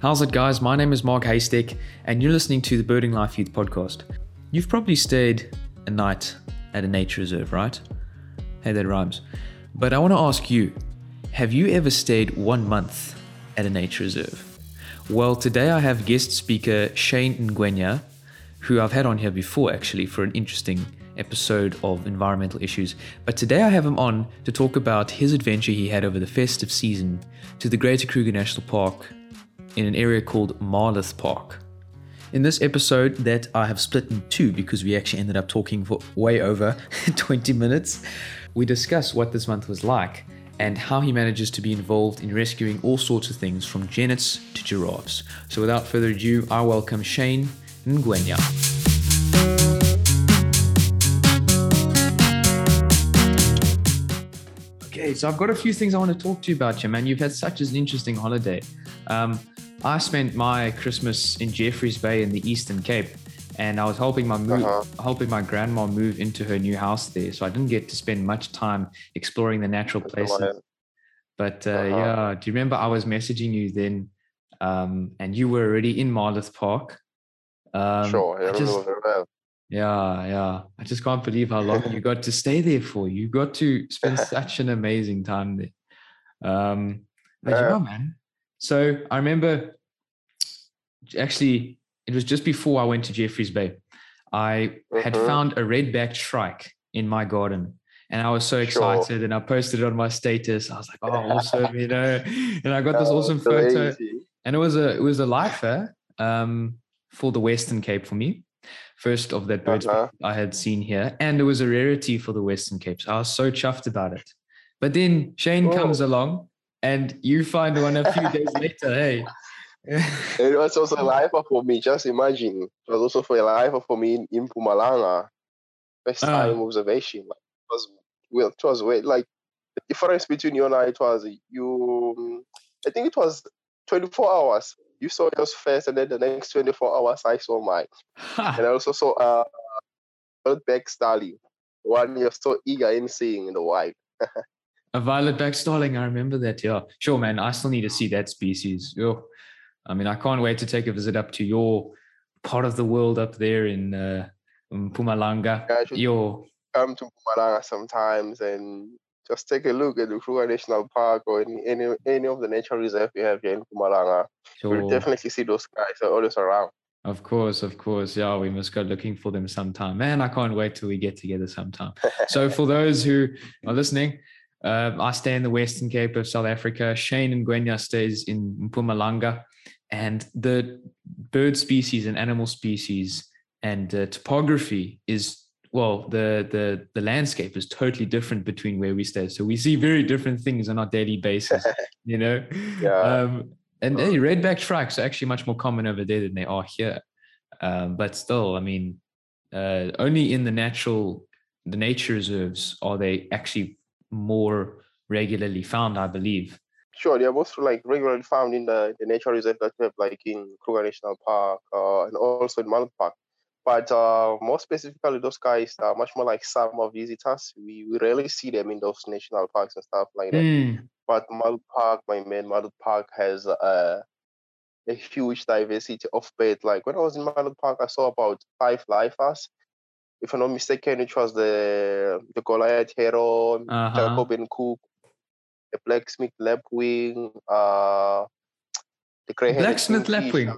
How's it, guys? My name is Mark Haystack, and you're listening to the Birding Life Youth podcast. You've probably stayed a night at a nature reserve, right? Hey, that rhymes. But I want to ask you have you ever stayed one month at a nature reserve? Well, today I have guest speaker Shane Ngwenya, who I've had on here before actually for an interesting episode of environmental issues. But today I have him on to talk about his adventure he had over the festive season to the Greater Kruger National Park in an area called Marloth Park. In this episode, that I have split in two because we actually ended up talking for way over 20 minutes, we discuss what this month was like and how he manages to be involved in rescuing all sorts of things from genets to giraffes. So without further ado, I welcome Shane Ngwenya. Okay, so I've got a few things I want to talk to you about, you man. You've had such an interesting holiday. Um, I spent my Christmas in Jeffreys Bay in the Eastern Cape, and I was helping my move, Uh-huh. helping my grandma move into her new house there. So I didn't get to spend much time exploring the natural places. But uh, Uh-huh. yeah, do you remember I was messaging you then, um, and you were already in Marloth Park? Um, sure, I just- yeah, yeah. I just can't believe how long you got to stay there for. You got to spend such an amazing time there. Um, but Yeah. yeah, man. So I remember actually, it was just before I went to Jeffreys Bay. I had Mhm. found a red-backed shrike in my garden. And I was so Sure. excited, and I posted it on my status. I was like, "Oh, awesome!" You know, and I got this awesome photo and it was a it was a lifer um, for the Western Cape for me, first of that bird Uh-huh. I had seen here, and it was a rarity for the Western Cape. So I was so chuffed about it. But then Shane comes Oh. along, and you find one a few days later. Hey, It was also a lifer for me. Just imagine, it was also for a lifer for me in, in Mpumalanga. First Ah. time observation. Like, it was well, it was way like the difference between you and I. It was you. I think it was 24 hours. You saw yours first, and then the next 24 hours I saw mine. And I also saw uh, Back Starling, one you're so eager in seeing in the wild. a violet back starling. I remember that. Yeah, sure, man. I still need to see that species. Yo, I mean, I can't wait to take a visit up to your part of the world up there in uh, in Mpumalanga. Yeah, Yo, come to Mpumalanga sometimes and just take a look at the Kruger National Park or any, any any of the nature reserve we have here in Mpumalanga. sure. You'll definitely see those guys They're always around. Of course, of course. Yeah, we must go looking for them sometime. Man, I can't wait till we get together sometime. so, for those who are listening, uh, I stay in the Western Cape of South Africa. Shane Ngwenya stays in Mpumalanga. And the bird species and animal species and uh, topography is, well, the, the, the landscape is totally different between where we stay. So, we see very different things on our daily basis, you know? Yeah. Um, and hey, redback shrikes are actually much more common over there than they are here. Um, but still, I mean, uh, only in the natural, the nature reserves are they actually more regularly found, I believe. Sure, they are most like regularly found in the, the nature reserve that we have like in Kruger National Park uh, and also in Marloth Park. But uh, more specifically, those guys are much more like summer visitors. We, we rarely see them in those national parks and stuff like that. Mm, But Marloth Park, my man, Marloth Park has uh, a huge diversity of birds. Like when I was in Marloth Park, I saw about five lifers. If I'm not mistaken, it was the the Goliath Heron, Uh-huh. Jacobin cuckoo, the blacksmith lapwing, uh, the grey Blacksmith lapwing?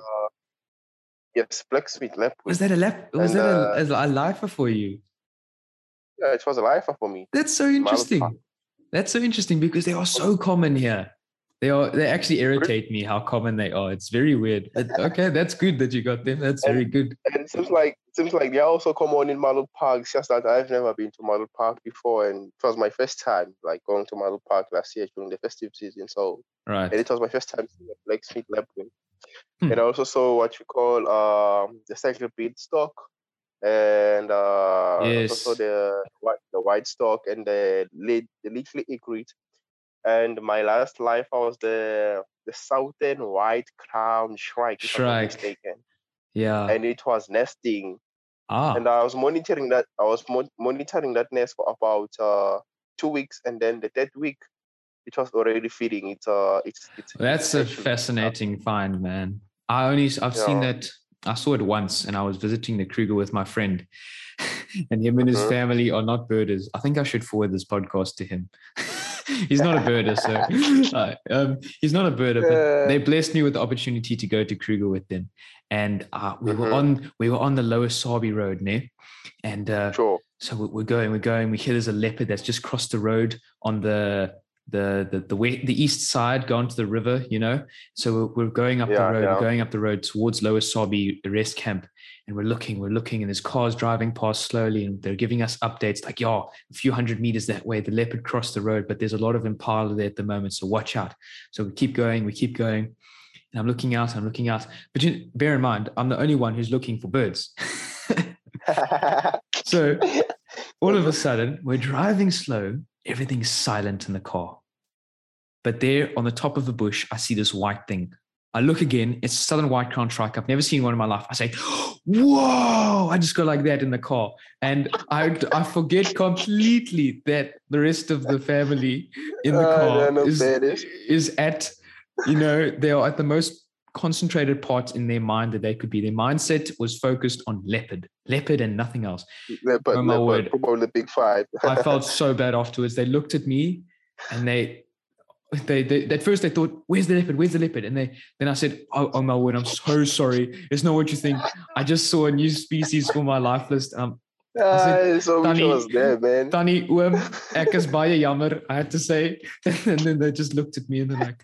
yes, blacksmith lapwing. was that a lap? Was And, that a, a, a lifer for you? Yeah, it was a lifer for me. That's so interesting. That's so interesting because they are so common here. They are. They actually irritate me how common they are. It's very weird. Okay, that's good that you got them. That's very good. And it seems like it seems like they're also common in Marloth Park. It's just that I've never been to Marloth Park before, and it was my first time like going to Marloth Park last year during the festive season. So Right. and it was my first time seeing a blacksmith lapwing. Hmm. And I also saw what you call um, the cycle stock, and uh, I also the white the white stork and the lead the leafy egret. And my last life I was the the southern white crown shrike, if I'm not Shrike. mistaken, Yeah. and it was nesting. ah. And I was monitoring that. I was mon- monitoring that nest for about uh, two weeks, and then the third week, it was already feeding. It's uh, it's it's. That's a it's actually- fascinating find, man. I only I've seen that I saw it once and I was visiting the Kruger with my friend. and him and his Mhm. family are not birders. I think I should forward this podcast to him. he's not a birder, so uh, um, he's not a birder, but they blessed me with the opportunity to go to Kruger with them. And uh, we were Mhm. on we were on the lower Sabie road, ne? And uh, Sure. so we're going, we're going. We hear there's a leopard that's just crossed the road on the the the the, way, the east side, gone to the river. You know, so we're, we're going up the road, yeah. going up the road towards Lower Sabie rest camp, and we're looking, we're looking, and there's cars driving past slowly, and they're giving us updates like, "Yo, a few hundred meters that way, the leopard crossed the road, but there's a lot of impala there at the moment, so watch out." So we keep going, we keep going. And I'm looking out, I'm looking out. But you, bear in mind, I'm the only one who's looking for birds. so all of a sudden, we're driving slow. Everything's silent in the car. But there on the top of the bush, I see this white thing. I look again. It's a southern white crown shrike. I've never seen one in my life. I say, "Whoa!" I just go like that in the car, and I I forget completely that the rest of the family in the Ah, car no is, is at, you know, they are at the most concentrated part in their mind that they could be. Their mindset was focused on leopard, leopard, and nothing else. Leopard, Oh, my leopard, word. probably big five. I felt so bad afterwards. They looked at me and they, they, they, at first they thought, "Where's the leopard? Where's the leopard?" And they, then I said, "Oh, oh my word, I'm so sorry. It's not what you think. I just saw a new species for my life list. Um, Ah, so was there, man. Tannie oom, ek is baie jammer. I had to say, and then they just looked at me and they're like,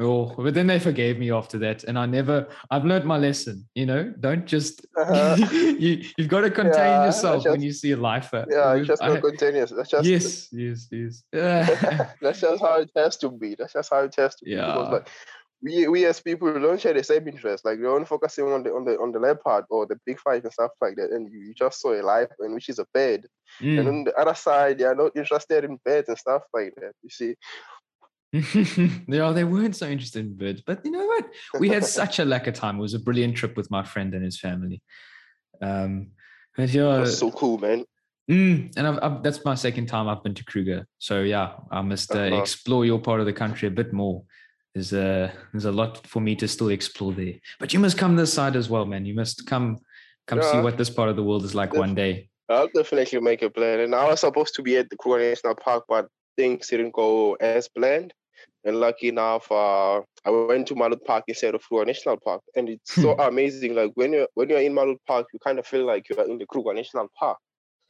"Oh," but then they forgave me after that. And I never, I've learned my lesson. You know, don't just. Uh-huh. you, you've got to contain Yeah, yourself when you see a lifer. Yeah, it's just I- not continuous. That's just yes, yes, yes. That's just how it has to be. That's just how it has to be. Yeah. Because like we we as people don't share the same interest. Like we're only focusing on the on the on the leopard or the big five and stuff like that. And you, you just saw a life and which is a bird. And Mm. on the other side, they are not interested in birds and stuff like that. You see. yeah, they weren't so interested in birds, but you know what? We had such a lack of time. It was a brilliant trip with my friend and his family. Um, but yeah, That's so cool, man. mm, and I've, I've, that's my second time I've been to Kruger. So yeah, I must uh, Uh-huh. explore your part of the country a bit more. There's a there's a lot for me to still explore there. But you must come this side as well, man. You must come come see what this part of the world is like Def- one day. I'll definitely make a plan. And I was supposed to be at the Kruger National Park, but things didn't go as planned. And lucky enough, uh, I went to Marloth Park instead of Kruger National Park. And it's so amazing. Like when you're when you're in Marloth Park, you kind of feel like you're in the Kruger National Park.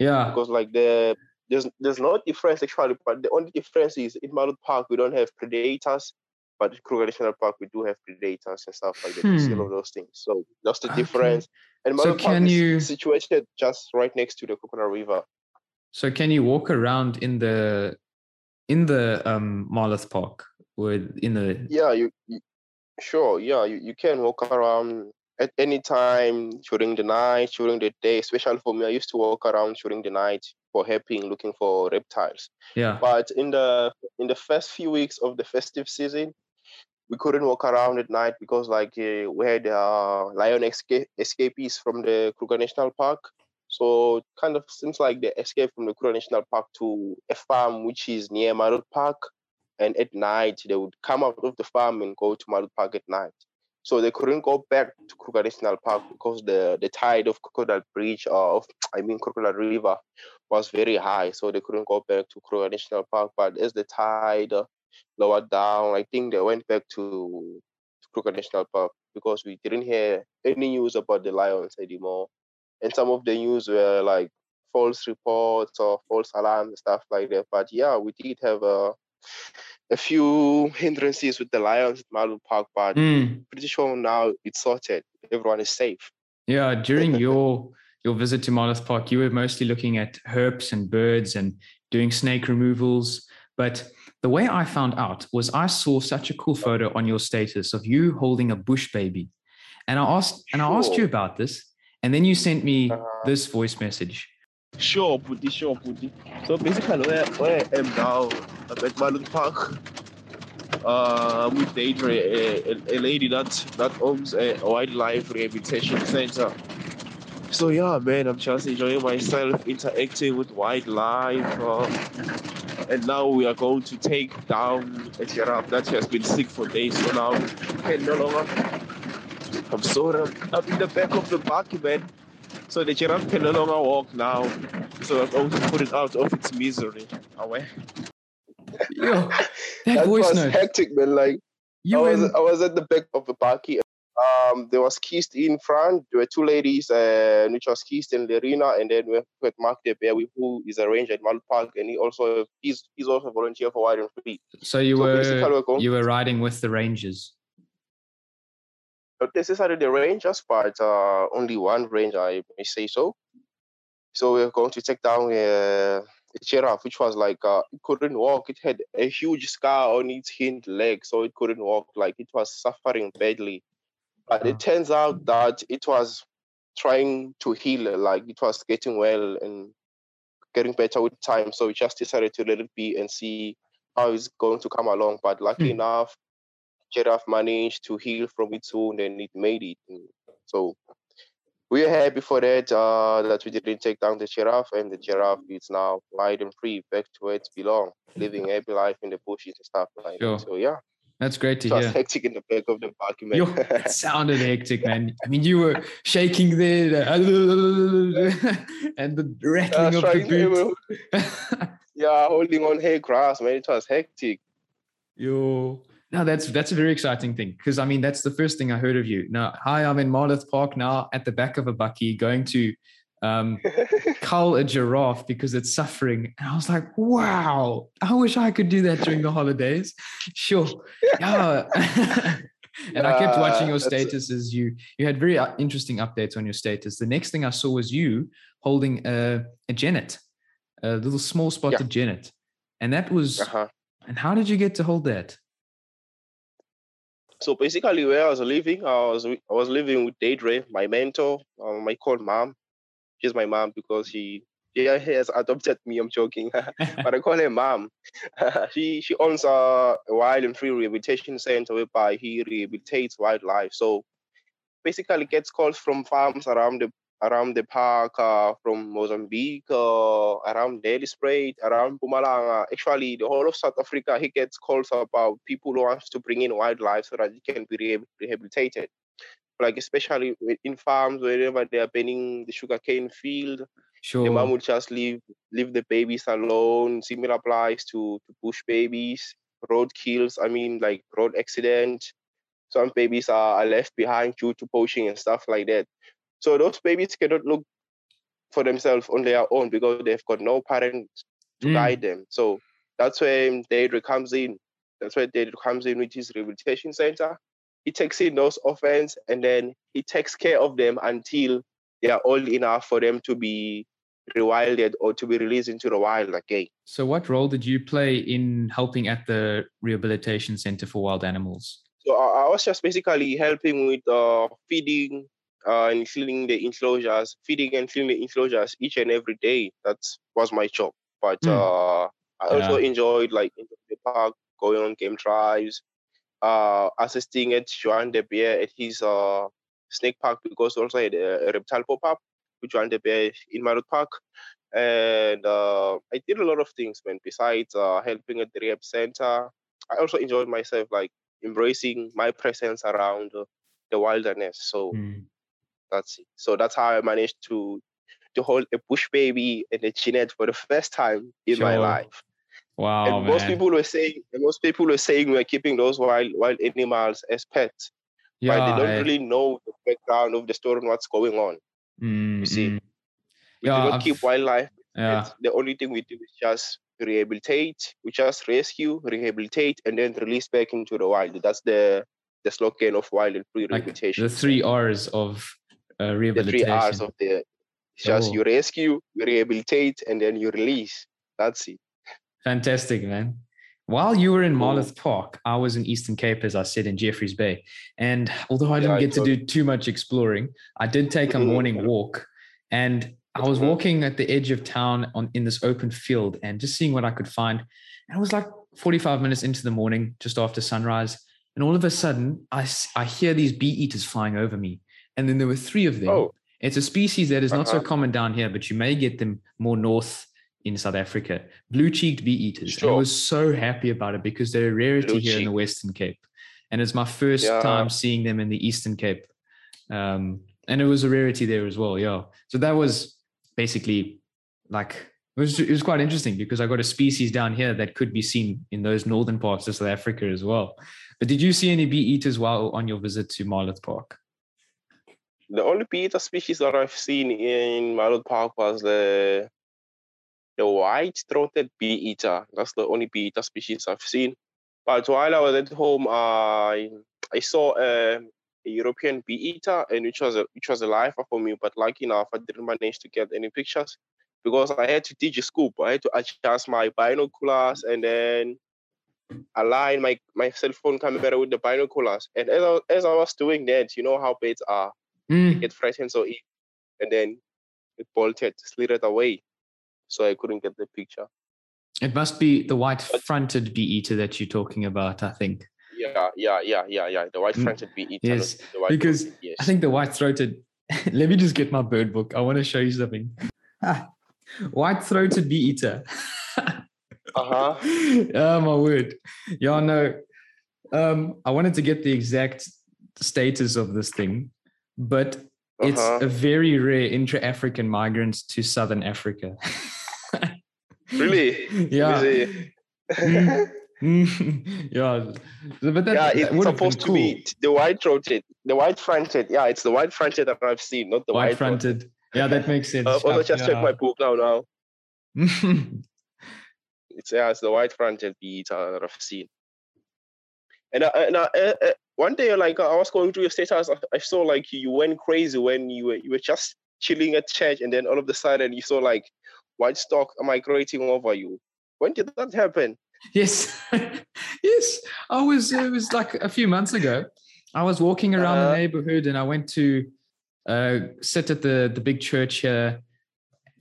Yeah. Because like the there's there's no difference actually, but the only difference is in Marloth Park we don't have predators. But in Kruger National Park, we do have predators and stuff like that. You see all Hmm. of those things. So that's the Okay. difference. And So Park can is you- situated just right next to the Crocodile River. So can you walk around in the in the um Marloth Park or in the Yeah, you, you sure, yeah, you, you can walk around at any time during the night, during the day. Especially for me, I used to walk around during the night for helping, looking for reptiles. yeah But in the in the first few weeks of the festive season, we couldn't walk around at night because like uh, we had uh, lion escape escapees from the Kruger National Park. So it kind of seems like they escaped from the Kruger National Park to a farm which is near Marloth Park. And at night they would come out of the farm and go to Marloth Park at night. So they couldn't go back to Kruger National Park because the, the tide of Crocodile Bridge uh, of I mean Crocodile River was very high, so they couldn't go back to Kruger National Park. But as the tide uh, lowered down, I think they went back to Kruger National Park because we didn't hear any news about the lions anymore. And some of the news were like false reports or false alarms and stuff like that. But yeah, we did have a a few hindrances with the lions at Marloth Park, but Mm. pretty sure now it's sorted. Everyone is safe. yeah during your your visit to Marloth Park you were mostly looking at herps and birds and doing snake removals but the way I found out was I saw such a cool photo on your status of you holding a bush baby and I asked and I asked you about this and then you sent me Uh-huh. this voice message Sure, Putty, sure, Putty. So basically, where, where I am now, I'm at Marloth Park. Uh, with Deidre, a, a, lady that that owns a wildlife rehabilitation center. So yeah, man, I'm just enjoying myself, interacting with wildlife, uh, and now we are going to take down a giraffe that has been sick for days. So now can no longer. I'm sorry, I'm in the back of the buggy, man. So the giraffe can no longer walk now. So I've going to put it out of its misery. Away. Yo, that, That voice was note. hectic, man. Like I You was, and I was at the back of the party. Um, there was Keist in front. There were two ladies, uh, which was Keist and Lerina, and then we had Mark De Beer, who is a ranger at Marloth Park, and he also he's he's also a volunteer for Wild and Free. so you so basically were we're going you were riding with the Rangers. Not necessarily the rangers, but uh, only one ranger, I may say so. So we're going to take down uh, a giraffe, which was like uh, it couldn't walk. It had a huge scar on its hind leg, so it couldn't walk. Like it was suffering badly. But it turns out that it was trying to heal, like it was getting well and getting better with time. So we just decided to let it be and see how it's going to come along. But lucky Hmm. enough, giraffe managed to heal from its wound and it made it. And So we are happy for that, uh, that we didn't take down the giraffe and the giraffe is now wide and free, back to where it belongs, living a happy life in the bushes and stuff like Sure. that. So yeah, That's great to it was hear. hectic in the back of the party, man. Yo, it sounded hectic, man. I mean, you were shaking there, and the rattling of the boot. yeah, holding on hay grass, man. It was hectic. Yo, no, that's that's a very exciting thing because I mean that's the first thing I heard of you. Now, hi, I'm in Marloth Park now at the back of a bakkie, going to um, cull a giraffe because it's suffering, and I was like, wow, I wish I could do that during the holidays. Sure, yeah. and I kept watching your Yeah, statuses. You you had very uh, interesting updates on your status. The next thing I saw was you holding a, a genet, a little small spotted genet, and that was. Uh-huh. And how did you get to hold that? So basically, where I was living, I was I was living with Deidre, my mentor. Um, I call mom. She's my mom because she yeah he has adopted me. I'm joking, but I call her mom. she she owns a wild and free rehabilitation center whereby he rehabilitates wildlife. So basically, gets calls from farms around the around the park, uh, from Mozambique, uh, around Daily Spray, around Mpumalanga. Actually, the whole of South Africa, he gets calls about people who wants to bring in wildlife so that it can be reha- rehabilitated. Like especially in farms, wherever they are burning the sugarcane field, sure. the mom would just leave leave the babies alone. Similar applies to, to bush babies, road kills. I mean, like road accident. Some babies are, are left behind due to poaching and stuff like that. So those babies cannot look for themselves on their own because they've got no parent to Mm. guide them. So that's where Deidre comes in. That's where Deidre comes in with his rehabilitation center. He takes in those orphans and then he takes care of them until they are old enough for them to be rewilded or to be released into the wild again. So, what role did you play in helping at the Rehabilitation Center for Wild Animals? So I, I was just basically helping with uh, feeding uh, and cleaning the enclosures, feeding and cleaning the enclosures each and every day. That was my job. But Hmm. uh, I also enjoyed like in the park, going on game drives, uh, assisting at Joan de Beer at his uh, snake park because also had a, a reptile pop up with Joan de Beer in Marloth Park. And uh, I did a lot of things, man. Besides uh, helping at the rehab center, I also enjoyed myself, like embracing my presence around the wilderness. So Mm. So that's how I managed to to hold a bush baby and a genet for the first time in my life. Wow, and most man. people were saying, most people were saying we're keeping those wild wild animals as pets, but they don't I- really know the background of the story and what's going on. mm, see. mm. We Yeah, do not I've- keep wildlife. yeah. The only thing we do is just rehabilitate. We just rescue, rehabilitate, and then release back into the wild. That's the the slogan of wild and free like rehabilitation. the three R's of uh, the three R's of the it's just Sure. you rescue, you rehabilitate, and then you release. That's it. Fantastic, man. While you were in Marloth Park, I was in Eastern Cape, as I said, in Jeffreys Bay. And although I didn't I get to do too much exploring, I did take a Mhm. morning walk. And I was Mhm. walking at the edge of town on in this open field and just seeing what I could find. And it was like 45 minutes into the morning, just after sunrise. And all of a sudden, I, I hear these bee eaters flying over me. And then there were three of them. Oh, It's a species that is not so Uh-huh. common down here, but you may get them more north in South Africa, blue cheeked bee eaters. And I was so happy about it because they're a rarity here in the Western Cape. And it's my first Yeah. time seeing them in the Eastern Cape. Um, and it was a rarity there as well. Yeah. So that was basically like, it was, it was quite interesting because I got a species down here that could be seen in those northern parts of South Africa as well. But did you see any bee eaters while on your visit to Marloth Park? The only eater species that I've seen in Marloth Park was the the white-throated bee eater. That's the only bee eater species I've seen. But while I was at home, I I saw a, a European bee eater, and which was a which was a lifer for me. But lucky enough, I didn't manage to get any pictures because I had to scoop. I had to adjust my binoculars and then align my, my cell phone camera with the binoculars. And as I, as I was doing that, you know how birds are Mm. get frightened so easy, and then it bolted, slithered away. So I couldn't get the picture. It must be the white fronted bee eater that you're talking about, I think. Yeah, yeah, yeah, yeah, yeah. The white Mm, fronted bee eater. yes, the white because yes. I think the white throated. Let me just get my bird book. I want to show you something. white throated bee eater. Uh-huh. oh my word. Yeah, no. Um, I wanted to get the exact status of this thing, but it's Uh-huh. a very rare intra-African migrant to southern Africa. Really? yeah. Mm. Mm. yeah. But that, yeah, it's been supposed to cool. be the white throated, the white fronted. Yeah, it's the white fronted that I've seen, not the white white throated. fronted. Yeah, that makes sense. I've also Yeah, just checked my book now. Now yeah. it's yeah, it's the white fronted bee eater that I've seen. And, I, and I, uh, uh, one day, like I was going through your status, I, I saw like you went crazy when you were you were just chilling at church, and then all of a sudden you saw like white stork migrating over you. When did that happen? Yes, yes. I was. It was like a few months ago. I was walking around the Uh-huh. neighborhood, and I went to uh, sit at the the big church here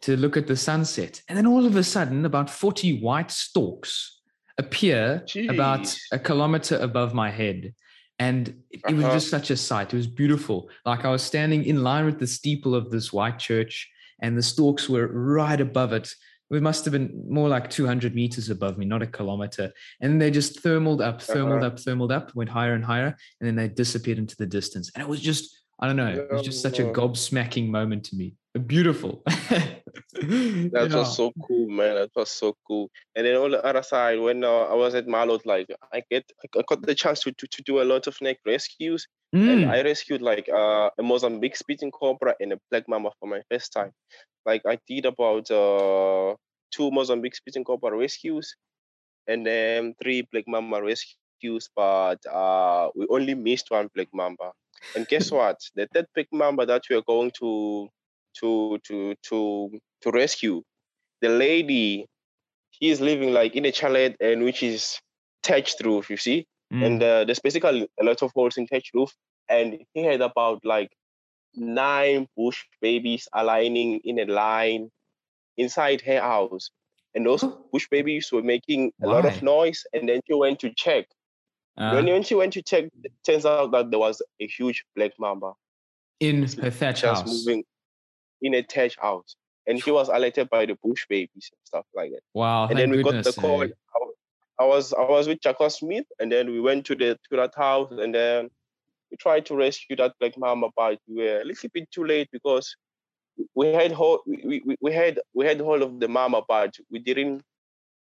to look at the sunset. And then all of a sudden, about forty white storks appear about a kilometer above my head. And it, it was Uh-huh. just such a sight. It was beautiful. Like I was standing in line with the steeple of this white church, and the storks were right above it. It must have been more like 200 meters above me, not a kilometer. And they just thermaled up, thermaled Uh-huh. up, thermaled up, went higher and higher, and then they disappeared into the distance. And it was just, I don't know, it was just such a gobsmacking moment to me. Beautiful. That Yeah. was so cool, man. That was so cool. And then on the other side, when uh, I was at Marloth, like I get, I got the chance to, to, to do a lot of neck rescues, and Mm, I rescued like uh, a Mozambique spitting cobra and a black mamba for my first time. Like I did about uh, two Mozambique spitting cobra rescues, and then three black mamba rescues, but uh, we only missed one black mamba. And guess what? The third black mamba that we are going to to to to to rescue, the lady, she is living like in a chalet and which is thatched roof. You see, mm. and uh, there's basically a lot of holes in thatched roof. And he had about like nine bush babies aligning in a line inside her house. And those bush babies were making a lot of noise. And then she went to check. Uh, when, when she went to check, it turns out that there was a huge black mamba in her thatch house. moving in a thatched house. And he was alerted by the bush babies and stuff like that. Wow. and then we goodness, got the call. eh? I was I was with Jacob Smith, and then we went to the to that house, and then we tried to rescue that black mama, but we were a little bit too late because we had hold we, we, we had we had hold of the mama, but we didn't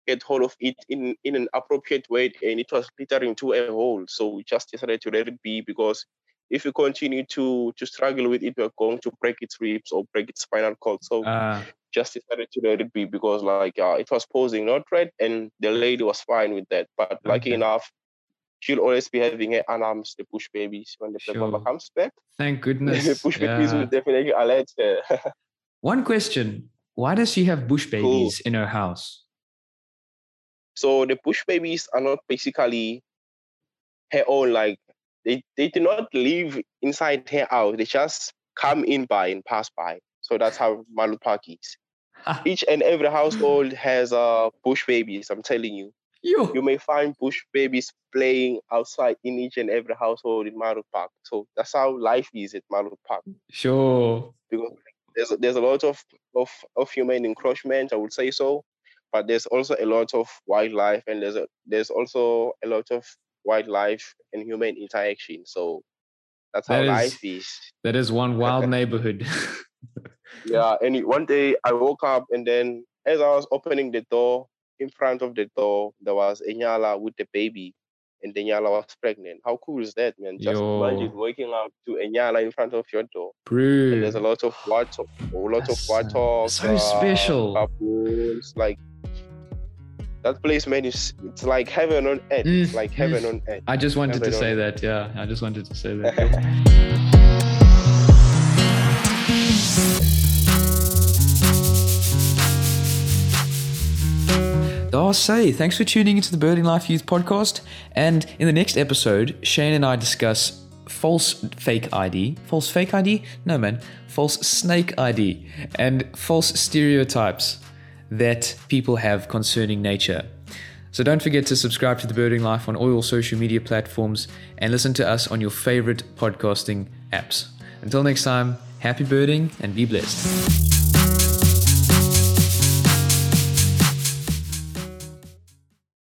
get hold of it in in an appropriate way, and it was littering to a hole. So we just decided to let it be because if you continue to to struggle with it, we're going to break its ribs or break its spinal cord. So Uh, just decided to let it be because like uh, it was posing no threat and the lady was fine with that. But lucky enough, she'll always be having her alarms, the bush babies when the mamba comes back. thank the goodness. bush babies will definitely alert her. One question: Why does she have bush babies in her house? so the bush babies are not basically her own, like they, they do not live inside her house. They just come in by and pass by. So that's how Marloth Park is. Each and every household has uh, bush babies, I'm telling you. Yo. you may find bush babies playing outside in each and every household in Marloth Park. So that's how life is at Marloth Park. Sure. Because there's there's a lot of, of of human encroachment, I would say so, but there's also a lot of wildlife, and there's a there's also a lot of wildlife and human interaction. So that's how That is- life is. That is one wild neighborhood. Yeah, and one day I woke up and then as I was opening the door, in front of the door, there was a Nyala with the baby. And the Nyala was pregnant. How cool is that, man? Just Yo. imagine waking up to a Nyala in front of your door. Bro. And there's a lot of water, a lot of That's, uh, water. so special. Baboons, like that place, man, is it's like heaven on earth. Mm, it's like heaven on earth. I just wanted to say that. Yeah, I just wanted to say that. Oh, say, thanks for tuning into the Birding Life Youth podcast. And in the next episode, Shane and I discuss false fake ID. False fake ID? No, man. False snake ID. And false stereotypes that people have concerning nature. So don't forget to subscribe to The Birding Life on all social media platforms and listen to us on your favorite podcasting apps. Until next time, happy birding and be blessed.